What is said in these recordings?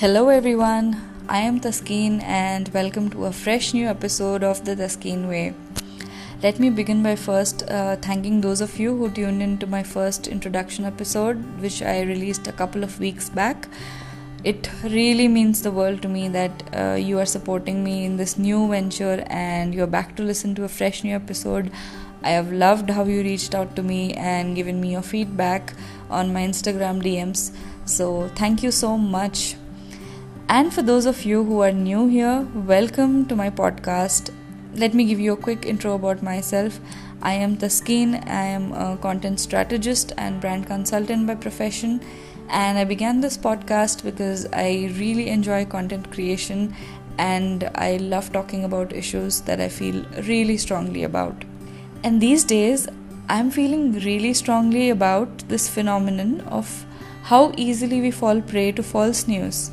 Hello, everyone. I am Taskeen, and welcome to a fresh new episode of the Taskeen Way. Let me begin by first uh, thanking those of you who tuned in to my first introduction episode, which I released a couple of weeks back. It really means the world to me that uh, you are supporting me in this new venture and you're back to listen to a fresh new episode. I have loved how you reached out to me and given me your feedback on my Instagram DMs. So, thank you so much and for those of you who are new here, welcome to my podcast. Let me give you a quick intro about myself. I am Taskeen, I am a content strategist and brand consultant by profession. And I began this podcast because I really enjoy content creation and I love talking about issues that I feel really strongly about. And these days, I'm feeling really strongly about this phenomenon of how easily we fall prey to false news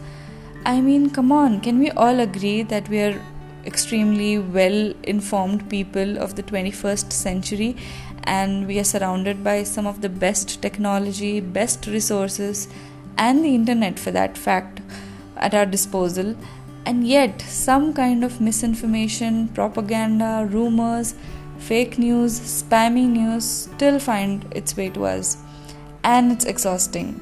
I mean, come on, can we all agree that we are extremely well informed people of the 21st century and we are surrounded by some of the best technology, best resources, and the internet for that fact at our disposal? And yet, some kind of misinformation, propaganda, rumors, fake news, spammy news still find its way to us. And it's exhausting.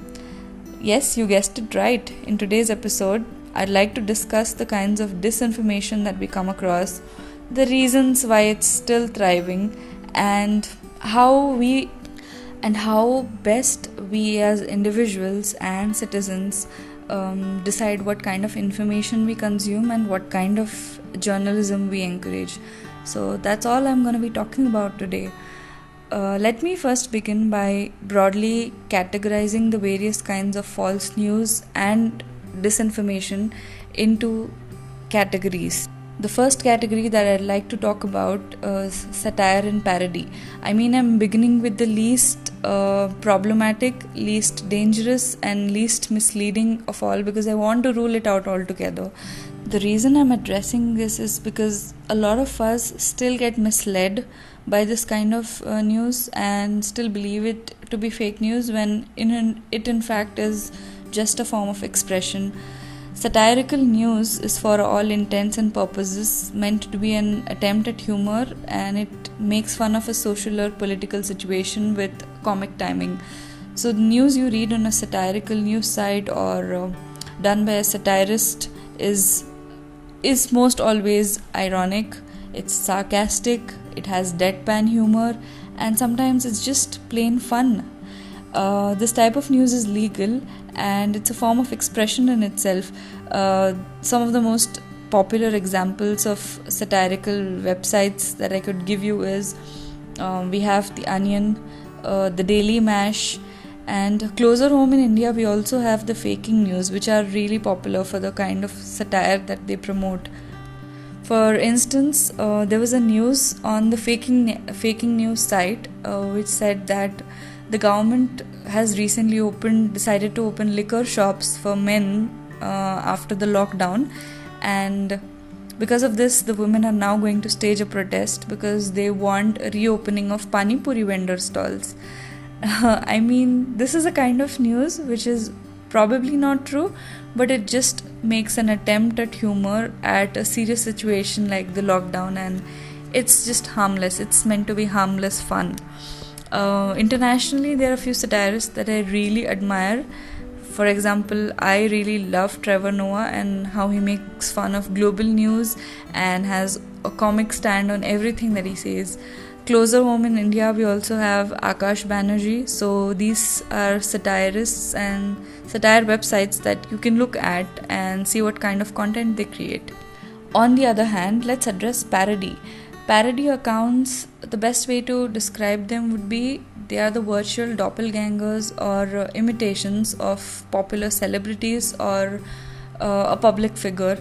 Yes, you guessed it right. In today's episode, I'd like to discuss the kinds of disinformation that we come across, the reasons why it's still thriving, and how we and how best we as individuals and citizens um, decide what kind of information we consume and what kind of journalism we encourage. So that's all I'm going to be talking about today. Uh, let me first begin by broadly categorizing the various kinds of false news and disinformation into categories. The first category that I'd like to talk about is satire and parody. I mean, I'm beginning with the least uh, problematic, least dangerous, and least misleading of all because I want to rule it out altogether. The reason I'm addressing this is because a lot of us still get misled by this kind of uh, news and still believe it to be fake news when in, it in fact is just a form of expression. Satirical news is, for all intents and purposes, meant to be an attempt at humor and it makes fun of a social or political situation with comic timing. So, the news you read on a satirical news site or uh, done by a satirist is is most always ironic, it's sarcastic, it has deadpan humor, and sometimes it's just plain fun. Uh, this type of news is legal and it's a form of expression in itself. Uh, some of the most popular examples of satirical websites that I could give you is um, we have The Onion, uh, The Daily Mash, and closer home in India, we also have the faking news, which are really popular for the kind of satire that they promote. For instance, uh, there was a news on the faking faking news site uh, which said that the government has recently opened decided to open liquor shops for men uh, after the lockdown. And because of this the women are now going to stage a protest because they want a reopening of pani puri vendor stalls. I mean this is a kind of news which is probably not true but it just makes an attempt at humor at a serious situation like the lockdown and it's just harmless. It's meant to be harmless fun uh, internationally, there are a few satirists that I really admire. For example, I really love Trevor Noah and how he makes fun of global news and has a comic stand on everything that he says. Closer home in India, we also have Akash Banerjee. So these are satirists and satire websites that you can look at and see what kind of content they create. On the other hand, let's address parody Parody accounts, the best way to describe them would be they are the virtual doppelgangers or uh, imitations of popular celebrities or uh, a public figure.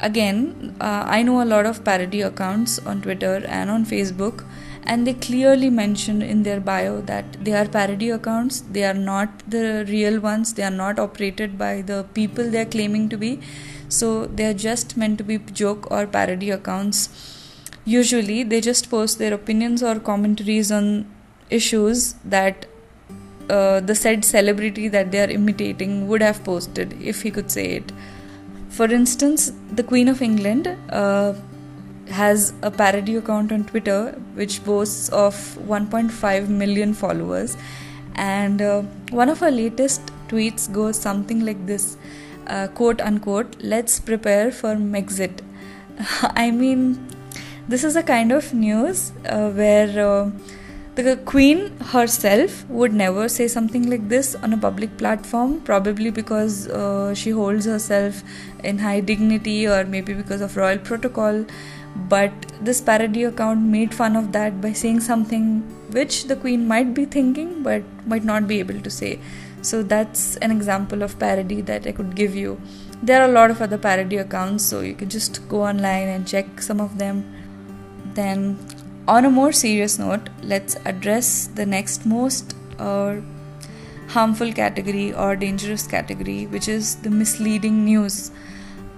Again, uh, I know a lot of parody accounts on Twitter and on Facebook, and they clearly mention in their bio that they are parody accounts, they are not the real ones, they are not operated by the people they are claiming to be, so they are just meant to be joke or parody accounts usually they just post their opinions or commentaries on issues that uh, the said celebrity that they are imitating would have posted if he could say it For instance, the Queen of England uh, has a parody account on Twitter which boasts of 1.5 million followers, and uh, one of her latest tweets goes something like this uh, quote unquote, let's prepare for Megxit. I mean, this is a kind of news uh, where uh, the queen herself would never say something like this on a public platform, probably because uh, she holds herself in high dignity or maybe because of royal protocol. But this parody account made fun of that by saying something which the queen might be thinking but might not be able to say. So that's an example of parody that I could give you. There are a lot of other parody accounts, so you can just go online and check some of them. Then, on a more serious note, let's address the next most uh, harmful category or dangerous category, which is the misleading news.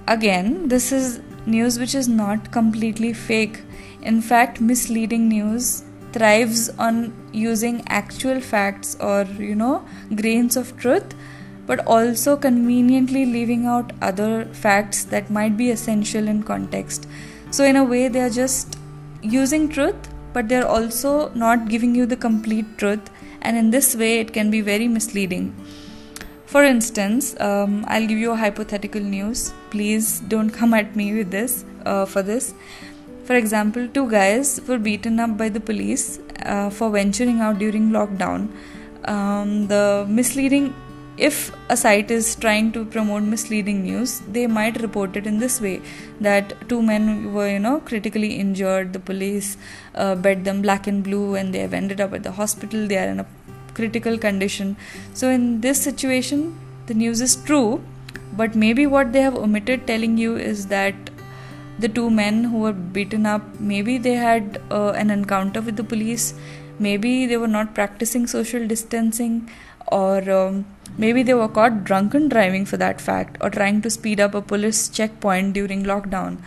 Again, this is news which is not completely fake. In fact, misleading news thrives on using actual facts or, you know, grains of truth, but also conveniently leaving out other facts that might be essential in context. So, in a way, they are just using truth, but they're also not giving you the complete truth, and in this way, it can be very misleading. For instance, um, I'll give you a hypothetical news. Please don't come at me with this uh, for this. For example, two guys were beaten up by the police uh, for venturing out during lockdown. Um, the misleading if a site is trying to promote misleading news they might report it in this way that two men were you know critically injured the police uh, bet them black and blue and they have ended up at the hospital they are in a critical condition. So in this situation the news is true but maybe what they have omitted telling you is that the two men who were beaten up maybe they had uh, an encounter with the police maybe they were not practicing social distancing or um, maybe they were caught drunken driving for that fact or trying to speed up a police checkpoint during lockdown.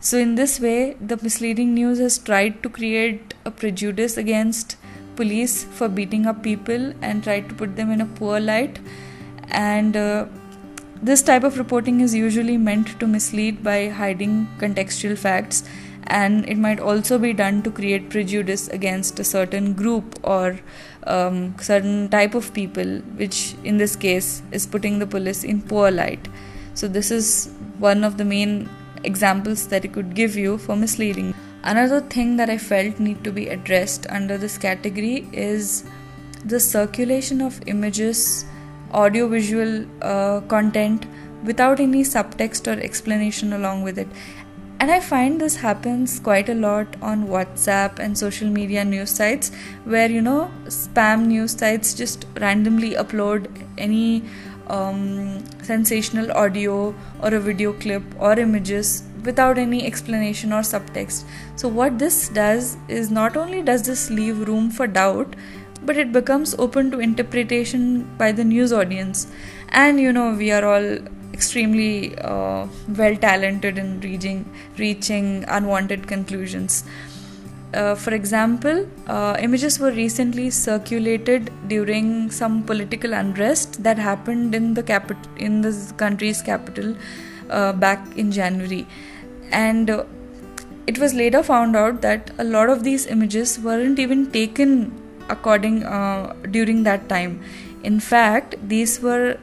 So, in this way, the misleading news has tried to create a prejudice against police for beating up people and tried to put them in a poor light. And uh, this type of reporting is usually meant to mislead by hiding contextual facts and it might also be done to create prejudice against a certain group or um, certain type of people which in this case is putting the police in poor light. So this is one of the main examples that it could give you for misleading. Another thing that i felt need to be addressed under this category is the circulation of images audio visual uh, content without any subtext or explanation along with it and I find this happens quite a lot on WhatsApp and social media news sites where you know spam news sites just randomly upload any um, sensational audio or a video clip or images without any explanation or subtext. So, what this does is not only does this leave room for doubt, but it becomes open to interpretation by the news audience. And you know, we are all extremely uh, well talented in reaching reaching unwanted conclusions. Uh, for example, uh, images were recently circulated during some political unrest that happened in the capital in the country's capital uh, back in January, and uh, it was later found out that a lot of these images weren't even taken according uh, during that time. In fact, these were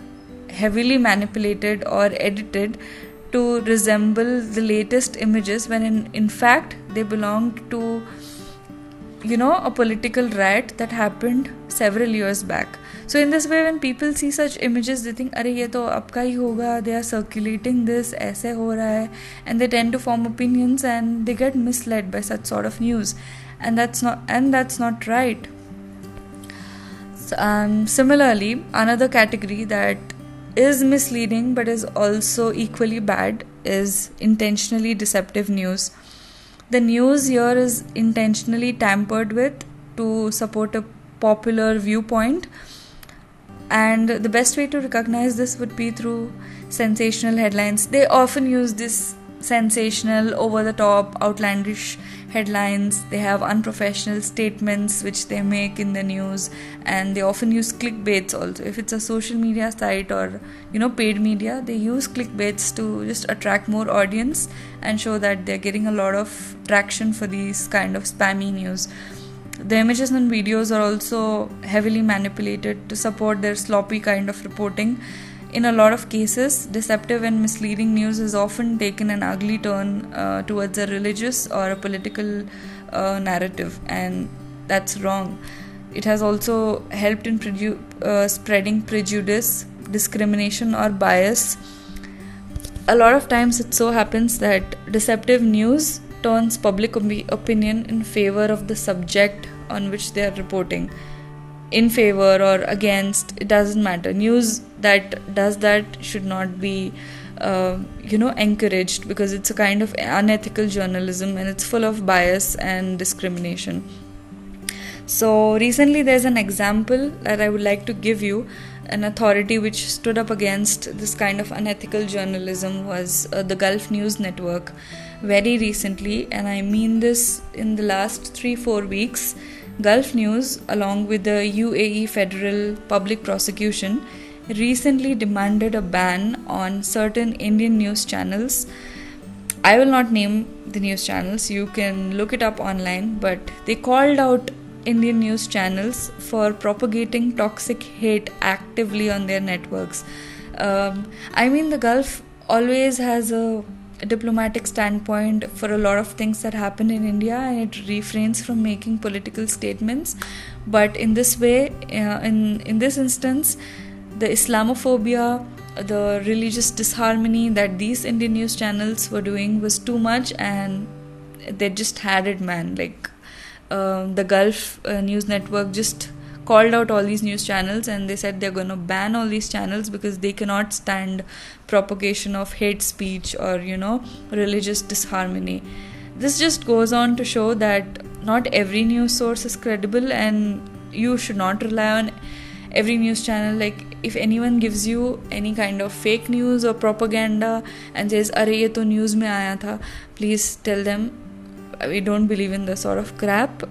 heavily manipulated or edited to resemble the latest images when in, in fact they belonged to you know a political riot that happened several years back so in this way when people see such images they think अरे ये तो अब का ही होगा they are circulating this ऐसे हो रहा है and they tend to form opinions and they get misled by such sort of news and that's not and that's not right um, similarly another category that is misleading but is also equally bad is intentionally deceptive news. The news here is intentionally tampered with to support a popular viewpoint, and the best way to recognize this would be through sensational headlines. They often use this sensational, over the top, outlandish headlines. They have unprofessional statements which they make in the news, and they often use clickbaits also. If it's a social media site or you know paid media, they use clickbaits to just attract more audience and show that they're getting a lot of traction for these kind of spammy news. The images and videos are also heavily manipulated to support their sloppy kind of reporting in a lot of cases, deceptive and misleading news has often taken an ugly turn uh, towards a religious or a political uh, narrative, and that's wrong. It has also helped in preju- uh, spreading prejudice, discrimination, or bias. A lot of times, it so happens that deceptive news turns public opinion in favor of the subject on which they are reporting in favor or against it doesn't matter news that does that should not be uh, you know encouraged because it's a kind of unethical journalism and it's full of bias and discrimination. So recently there's an example that i would like to give you an authority which stood up against this kind of unethical journalism was uh, the gulf news network very recently. And i mean this in the last 3 4 weeks Gulf News, along with the UAE Federal Public Prosecution, recently demanded a ban on certain Indian news channels. I will not name the news channels, you can look it up online, but they called out Indian news channels for propagating toxic hate actively on their networks. Um, I mean, the Gulf always has a diplomatic standpoint for a lot of things that happen in India and it refrains from making political statements. But in this way, uh, in in this instance, the Islamophobia, the religious disharmony that these Indian news channels were doing was too much, and they just had it, man. Like uh, the Gulf uh, News Network just called out all these news channels and they said they're going to ban all these channels because they cannot stand propagation of hate speech or you know religious disharmony this just goes on to show that not every news source is credible and you should not rely on every news channel like if anyone gives you any kind of fake news or propaganda and says अरे ये तो news में आया था please tell them we don't believe in this sort of crap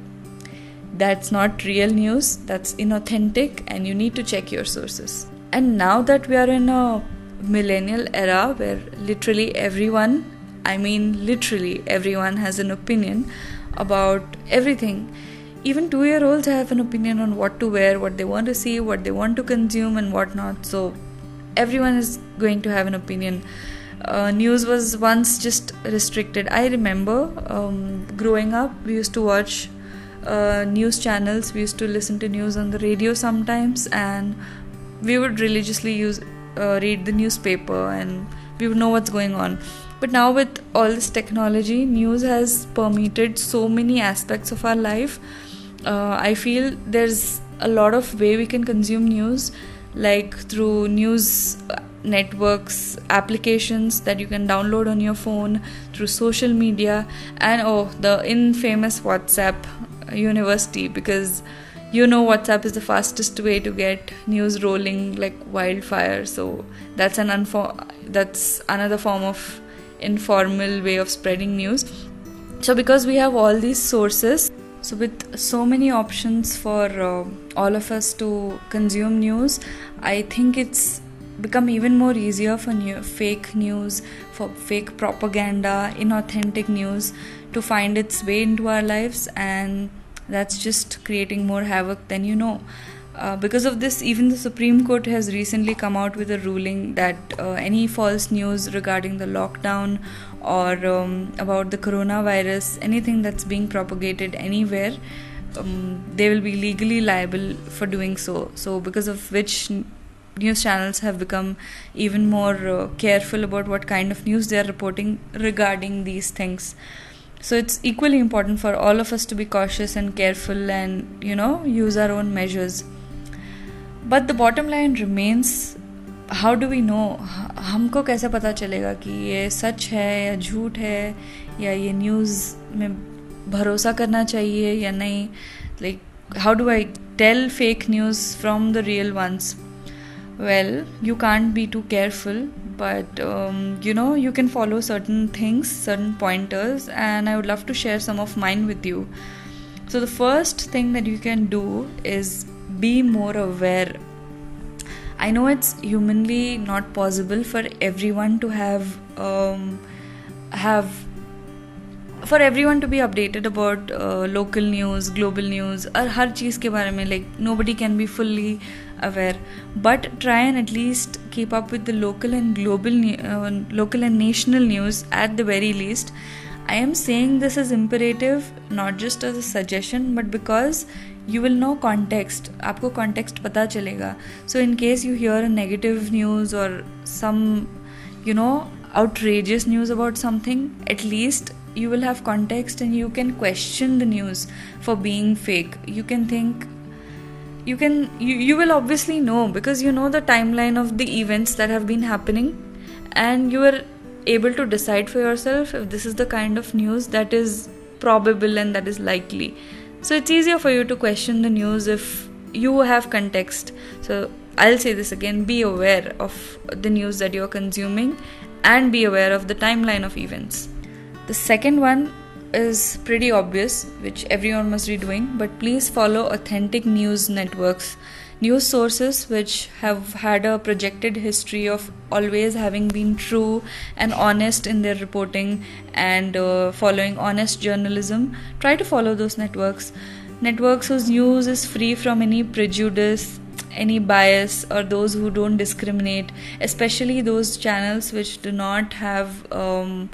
that's not real news, that's inauthentic, and you need to check your sources. And now that we are in a millennial era where literally everyone, I mean literally everyone, has an opinion about everything. even two year olds have an opinion on what to wear, what they want to see, what they want to consume, and what not. So, everyone is going to have an opinion. Uh, news was once just restricted. I remember um, growing up, we used to watch uh, news channels. We used to listen to news on the radio sometimes, and we would religiously use uh, read the newspaper, and we would know what's going on. But now, with all this technology, news has permeated so many aspects of our life. Uh, I feel there's a lot of way we can consume news, like through news networks, applications that you can download on your phone, through social media, and oh, the infamous WhatsApp university because you know whatsapp is the fastest way to get news rolling like wildfire. So that's an unfor- that's another form of informal way of spreading news. So because we have all these sources so with so many options for uh, all of us to consume news i think it's become even more easier for new, fake news for fake propaganda inauthentic news to find its way into our lives and that's just creating more havoc than you know. Uh, because of this, even the Supreme Court has recently come out with a ruling that uh, any false news regarding the lockdown or um, about the coronavirus, anything that's being propagated anywhere, um, they will be legally liable for doing so. So, because of which news channels have become even more uh, careful about what kind of news they are reporting regarding these things so it's equally important for all of us to be cautious and careful and you know use our own measures but the bottom line remains how do we know हमको कैसे पता चलेगा कि ये सच है या झूठ है या ये न्यूज़ में भरोसा करना चाहिए या नहीं? Like how do I tell fake news from the real ones well you can't be too careful but you know you can follow certain things certain pointers and I would love to share some of mind with you so the first thing that you can do is be more aware i know it's humanly not possible for everyone to have um, have for everyone to be updated about uh, local news global news or हर चीज़ के बारे में like nobody can be fully aware but try and at least keep up with the local and global uh, local and national news at the very least I am saying this as imperative not just as a suggestion but because you will know context आपको context पता चलेगा so in case you hear a negative news or some you know outrageous news about something at least you will have context and you can question the news for being fake you can think you can you, you will obviously know because you know the timeline of the events that have been happening and you are able to decide for yourself if this is the kind of news that is probable and that is likely so it's easier for you to question the news if you have context. So i'll say this again be aware of the news that you're consuming and be aware of the timeline of events. The second one is pretty obvious, which everyone must be doing, but please follow authentic news networks, news sources which have had a projected history of always having been true and honest in their reporting and uh, following honest journalism. Try to follow those networks. Networks whose news is free from any prejudice, any bias, or those who don't discriminate, especially those channels which do not have. Um,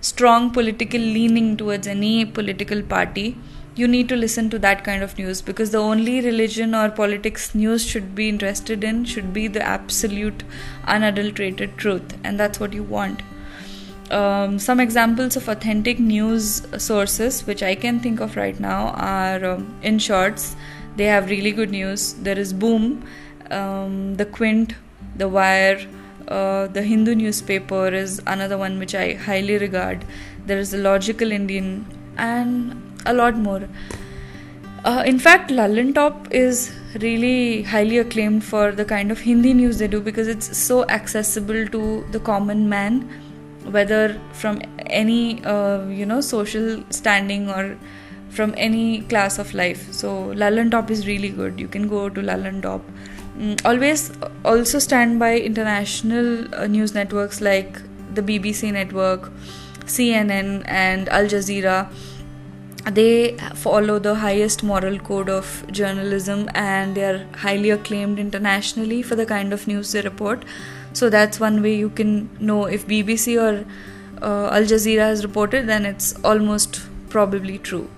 strong political leaning towards any political party, you need to listen to that kind of news because the only religion or politics news should be interested in should be the absolute unadulterated truth, and that's what you want. Um, some examples of authentic news sources which I can think of right now are um, Inshorts, they have really good news. There is Boom, um, The Quint, The Wire, uh, the Hindu newspaper is another one which I highly regard. There is the Logical Indian and a lot more. Uh, in fact, Lallantop is really highly acclaimed for the kind of Hindi news they do because it's so accessible to the common man, whether from any uh, you know social standing or from any class of life. So Lallantop is really good. You can go to Lallantop Mm, always also stand by international uh, news networks like the BBC network, CNN, and Al Jazeera. They follow the highest moral code of journalism and they are highly acclaimed internationally for the kind of news they report. So that's one way you can know if BBC or uh, Al Jazeera has reported, then it's almost probably true.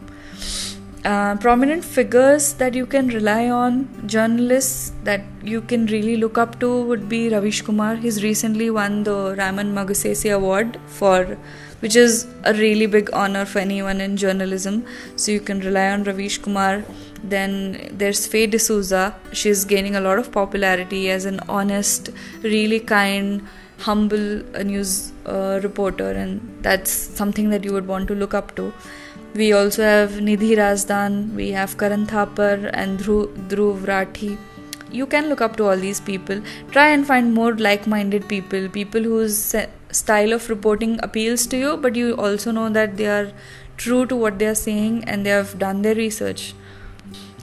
Uh, prominent figures that you can rely on, journalists that you can really look up to would be Ravish Kumar. He's recently won the Ramon Magsaysay Award for which is a really big honor for anyone in journalism. So you can rely on Ravish Kumar. Then there's Faye D'Souza. She's gaining a lot of popularity as an honest, really kind, humble uh, news uh, reporter, and that's something that you would want to look up to. We also have Nidhi Razdan, we have Karan Thapar and Dhruv Rathee. You can look up to all these people. Try and find more like minded people, people whose style of reporting appeals to you, but you also know that they are true to what they are saying and they have done their research.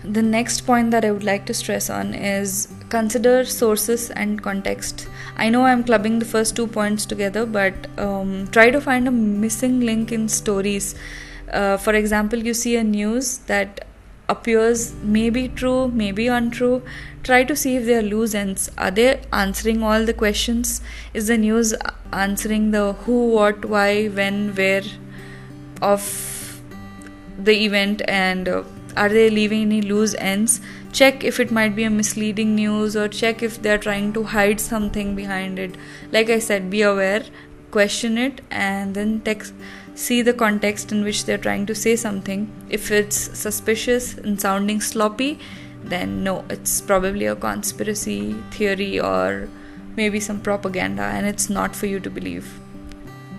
The next point that I would like to stress on is consider sources and context. I know I'm clubbing the first two points together, but um, try to find a missing link in stories uh, for example you see a news that appears maybe true maybe untrue try to see if they are loose ends. Are they answering all the questions? Is the news answering the who what why when where of the event? And uh, are they leaving any loose ends? Check if it might be a misleading news or check if they're trying to hide something behind it. Like i said be aware question it and then text see the context in which they're trying to say something. If it's suspicious and sounding sloppy, then no, it's probably a conspiracy theory or maybe some propaganda, and it's not for you to believe.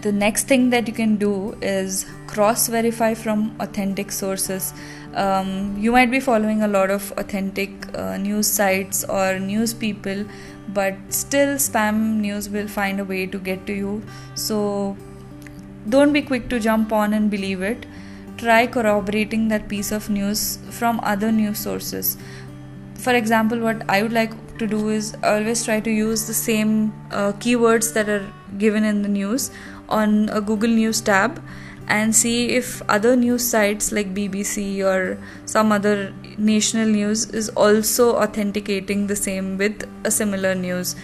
The next thing that you can do is cross verify from authentic sources. Um, you might be following a lot of authentic uh, news sites or news people, but still spam news will find a way to get to you so don't be quick to jump on and believe it try corroborating that piece of news from other news sources for example what i would like to do is always try to use the same uh, keywords that are given in the news on a google news tab and see if other news sites like BBC or some other national news is also authenticating the same with a similar news.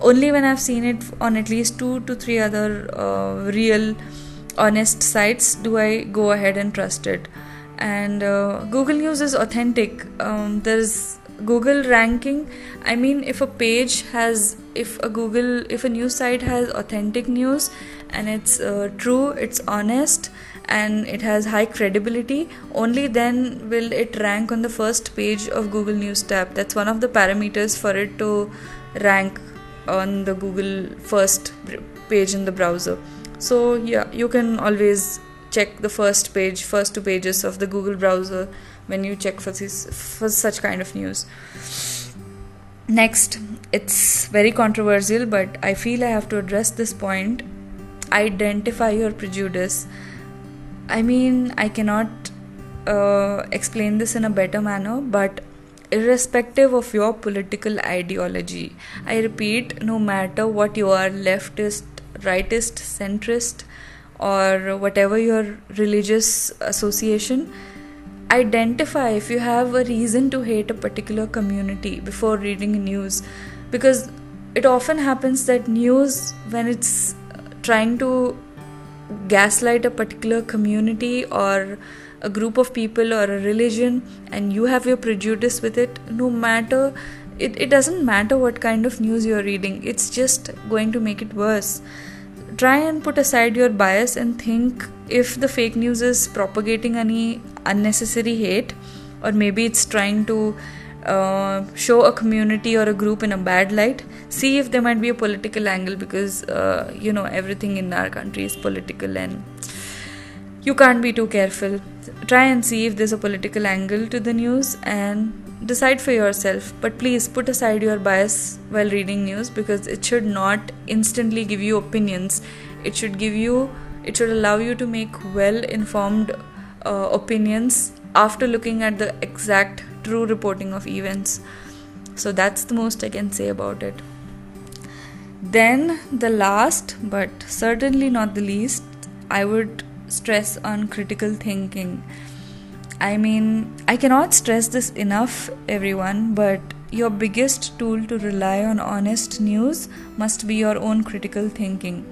Only when I've seen it on at least two to three other uh, real, honest sites do I go ahead and trust it. And uh, Google News is authentic. Um, there's Google ranking. I mean, if a page has, if a Google, if a news site has authentic news, and it's uh, true, it's honest, and it has high credibility, only then will it rank on the first page of Google News tab. That's one of the parameters for it to rank on the Google first page in the browser. So, yeah, you can always check the first page, first two pages of the Google browser when you check for this for such kind of news. Next, it's very controversial, but I feel I have to address this point identify your prejudice. I mean, I cannot uh, explain this in a better manner, but irrespective of your political ideology, I repeat, no matter what you are leftist, rightist, centrist, or whatever your religious association, identify if you have a reason to hate a particular community before reading news. Because it often happens that news when it's trying to gaslight a particular community or a group of people or a religion and you have your prejudice with it no matter it, it doesn't matter what kind of news you're reading. It's just going to make it worse try and put aside your bias and think if the fake news is propagating any unnecessary hate or maybe it's trying to uh, show a community or a group in a bad light. See if there might be a political angle because uh, you know everything in our country is political and you can't be too careful. Try and see if there's a political angle to the news and decide for yourself but please put aside your bias while reading news because it should not instantly give you opinions it should give you it should allow you to make well informed uh, opinions after looking at the exact true reporting of events. So that's the most I can say about it. Then, the last, but certainly not the least, I would stress on critical thinking. I mean, I cannot stress this enough, everyone, but your biggest tool to rely on honest news must be your own critical thinking.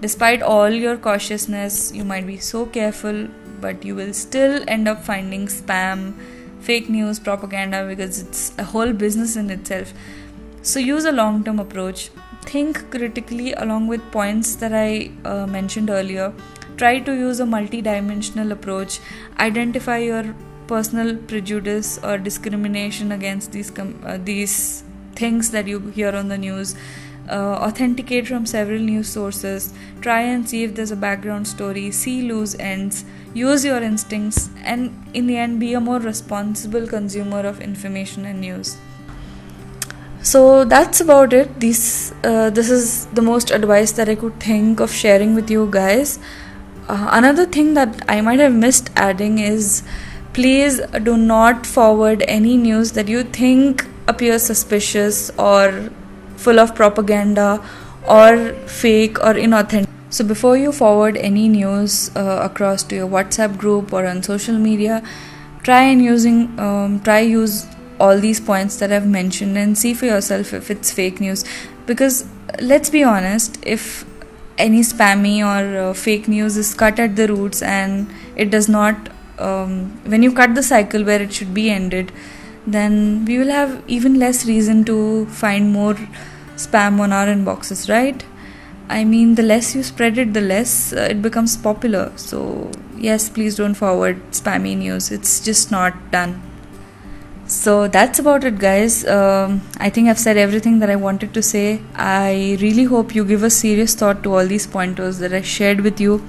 Despite all your cautiousness, you might be so careful, but you will still end up finding spam, fake news, propaganda, because it's a whole business in itself. So use a long term approach. Think critically along with points that I uh, mentioned earlier. Try to use a multi dimensional approach. Identify your personal prejudice or discrimination against these, com- uh, these things that you hear on the news. Uh, authenticate from several news sources, try and see if there's a background story, see loose ends, use your instincts, and in the end, be a more responsible consumer of information and news. So that's about it. This uh, this is the most advice that I could think of sharing with you guys. Uh, another thing that I might have missed adding is please do not forward any news that you think appears suspicious or full of propaganda or fake or inauthentic. So before you forward any news uh, across to your WhatsApp group or on social media, try and using um, try use all these points that I've mentioned and see for yourself if it's fake news. Because let's be honest, if any spammy or uh, fake news is cut at the roots and it does not um, when you cut the cycle where it should be ended then we will have even less reason to find more spam on our inboxes right I mean, the less you spread it, the less uh, it becomes popular. So, yes, please don't forward spammy news. It's just not done. So, that's about it, guys. Um, I think I've said everything that I wanted to say. I really hope you give a serious thought to all these pointers that I shared with you.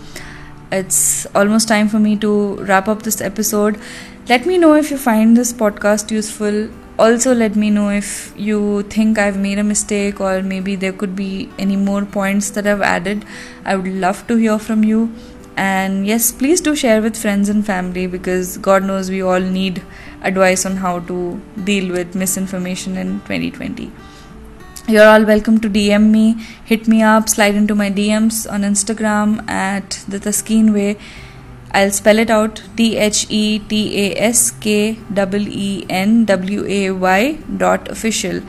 It's almost time for me to wrap up this episode. Let me know if you find this podcast useful also let me know if you think I've made a mistake or maybe there could be any more points that I've added. I would love to hear from you. And yes, please do share with friends and family because God knows we all need advice on how to deal with misinformation in 2020. You're all welcome to DM me, hit me up, slide into my DMs on Instagram at the Taskeen Way. I'll spell it out T H E T A S K E N W A Y dot official.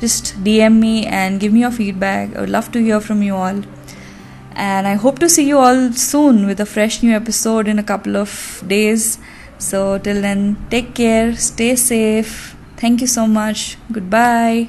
Just DM me and give me your feedback. I would love to hear from you all. And I hope to see you all soon with a fresh new episode in a couple of days. So, till then, take care, stay safe. Thank you so much. Goodbye.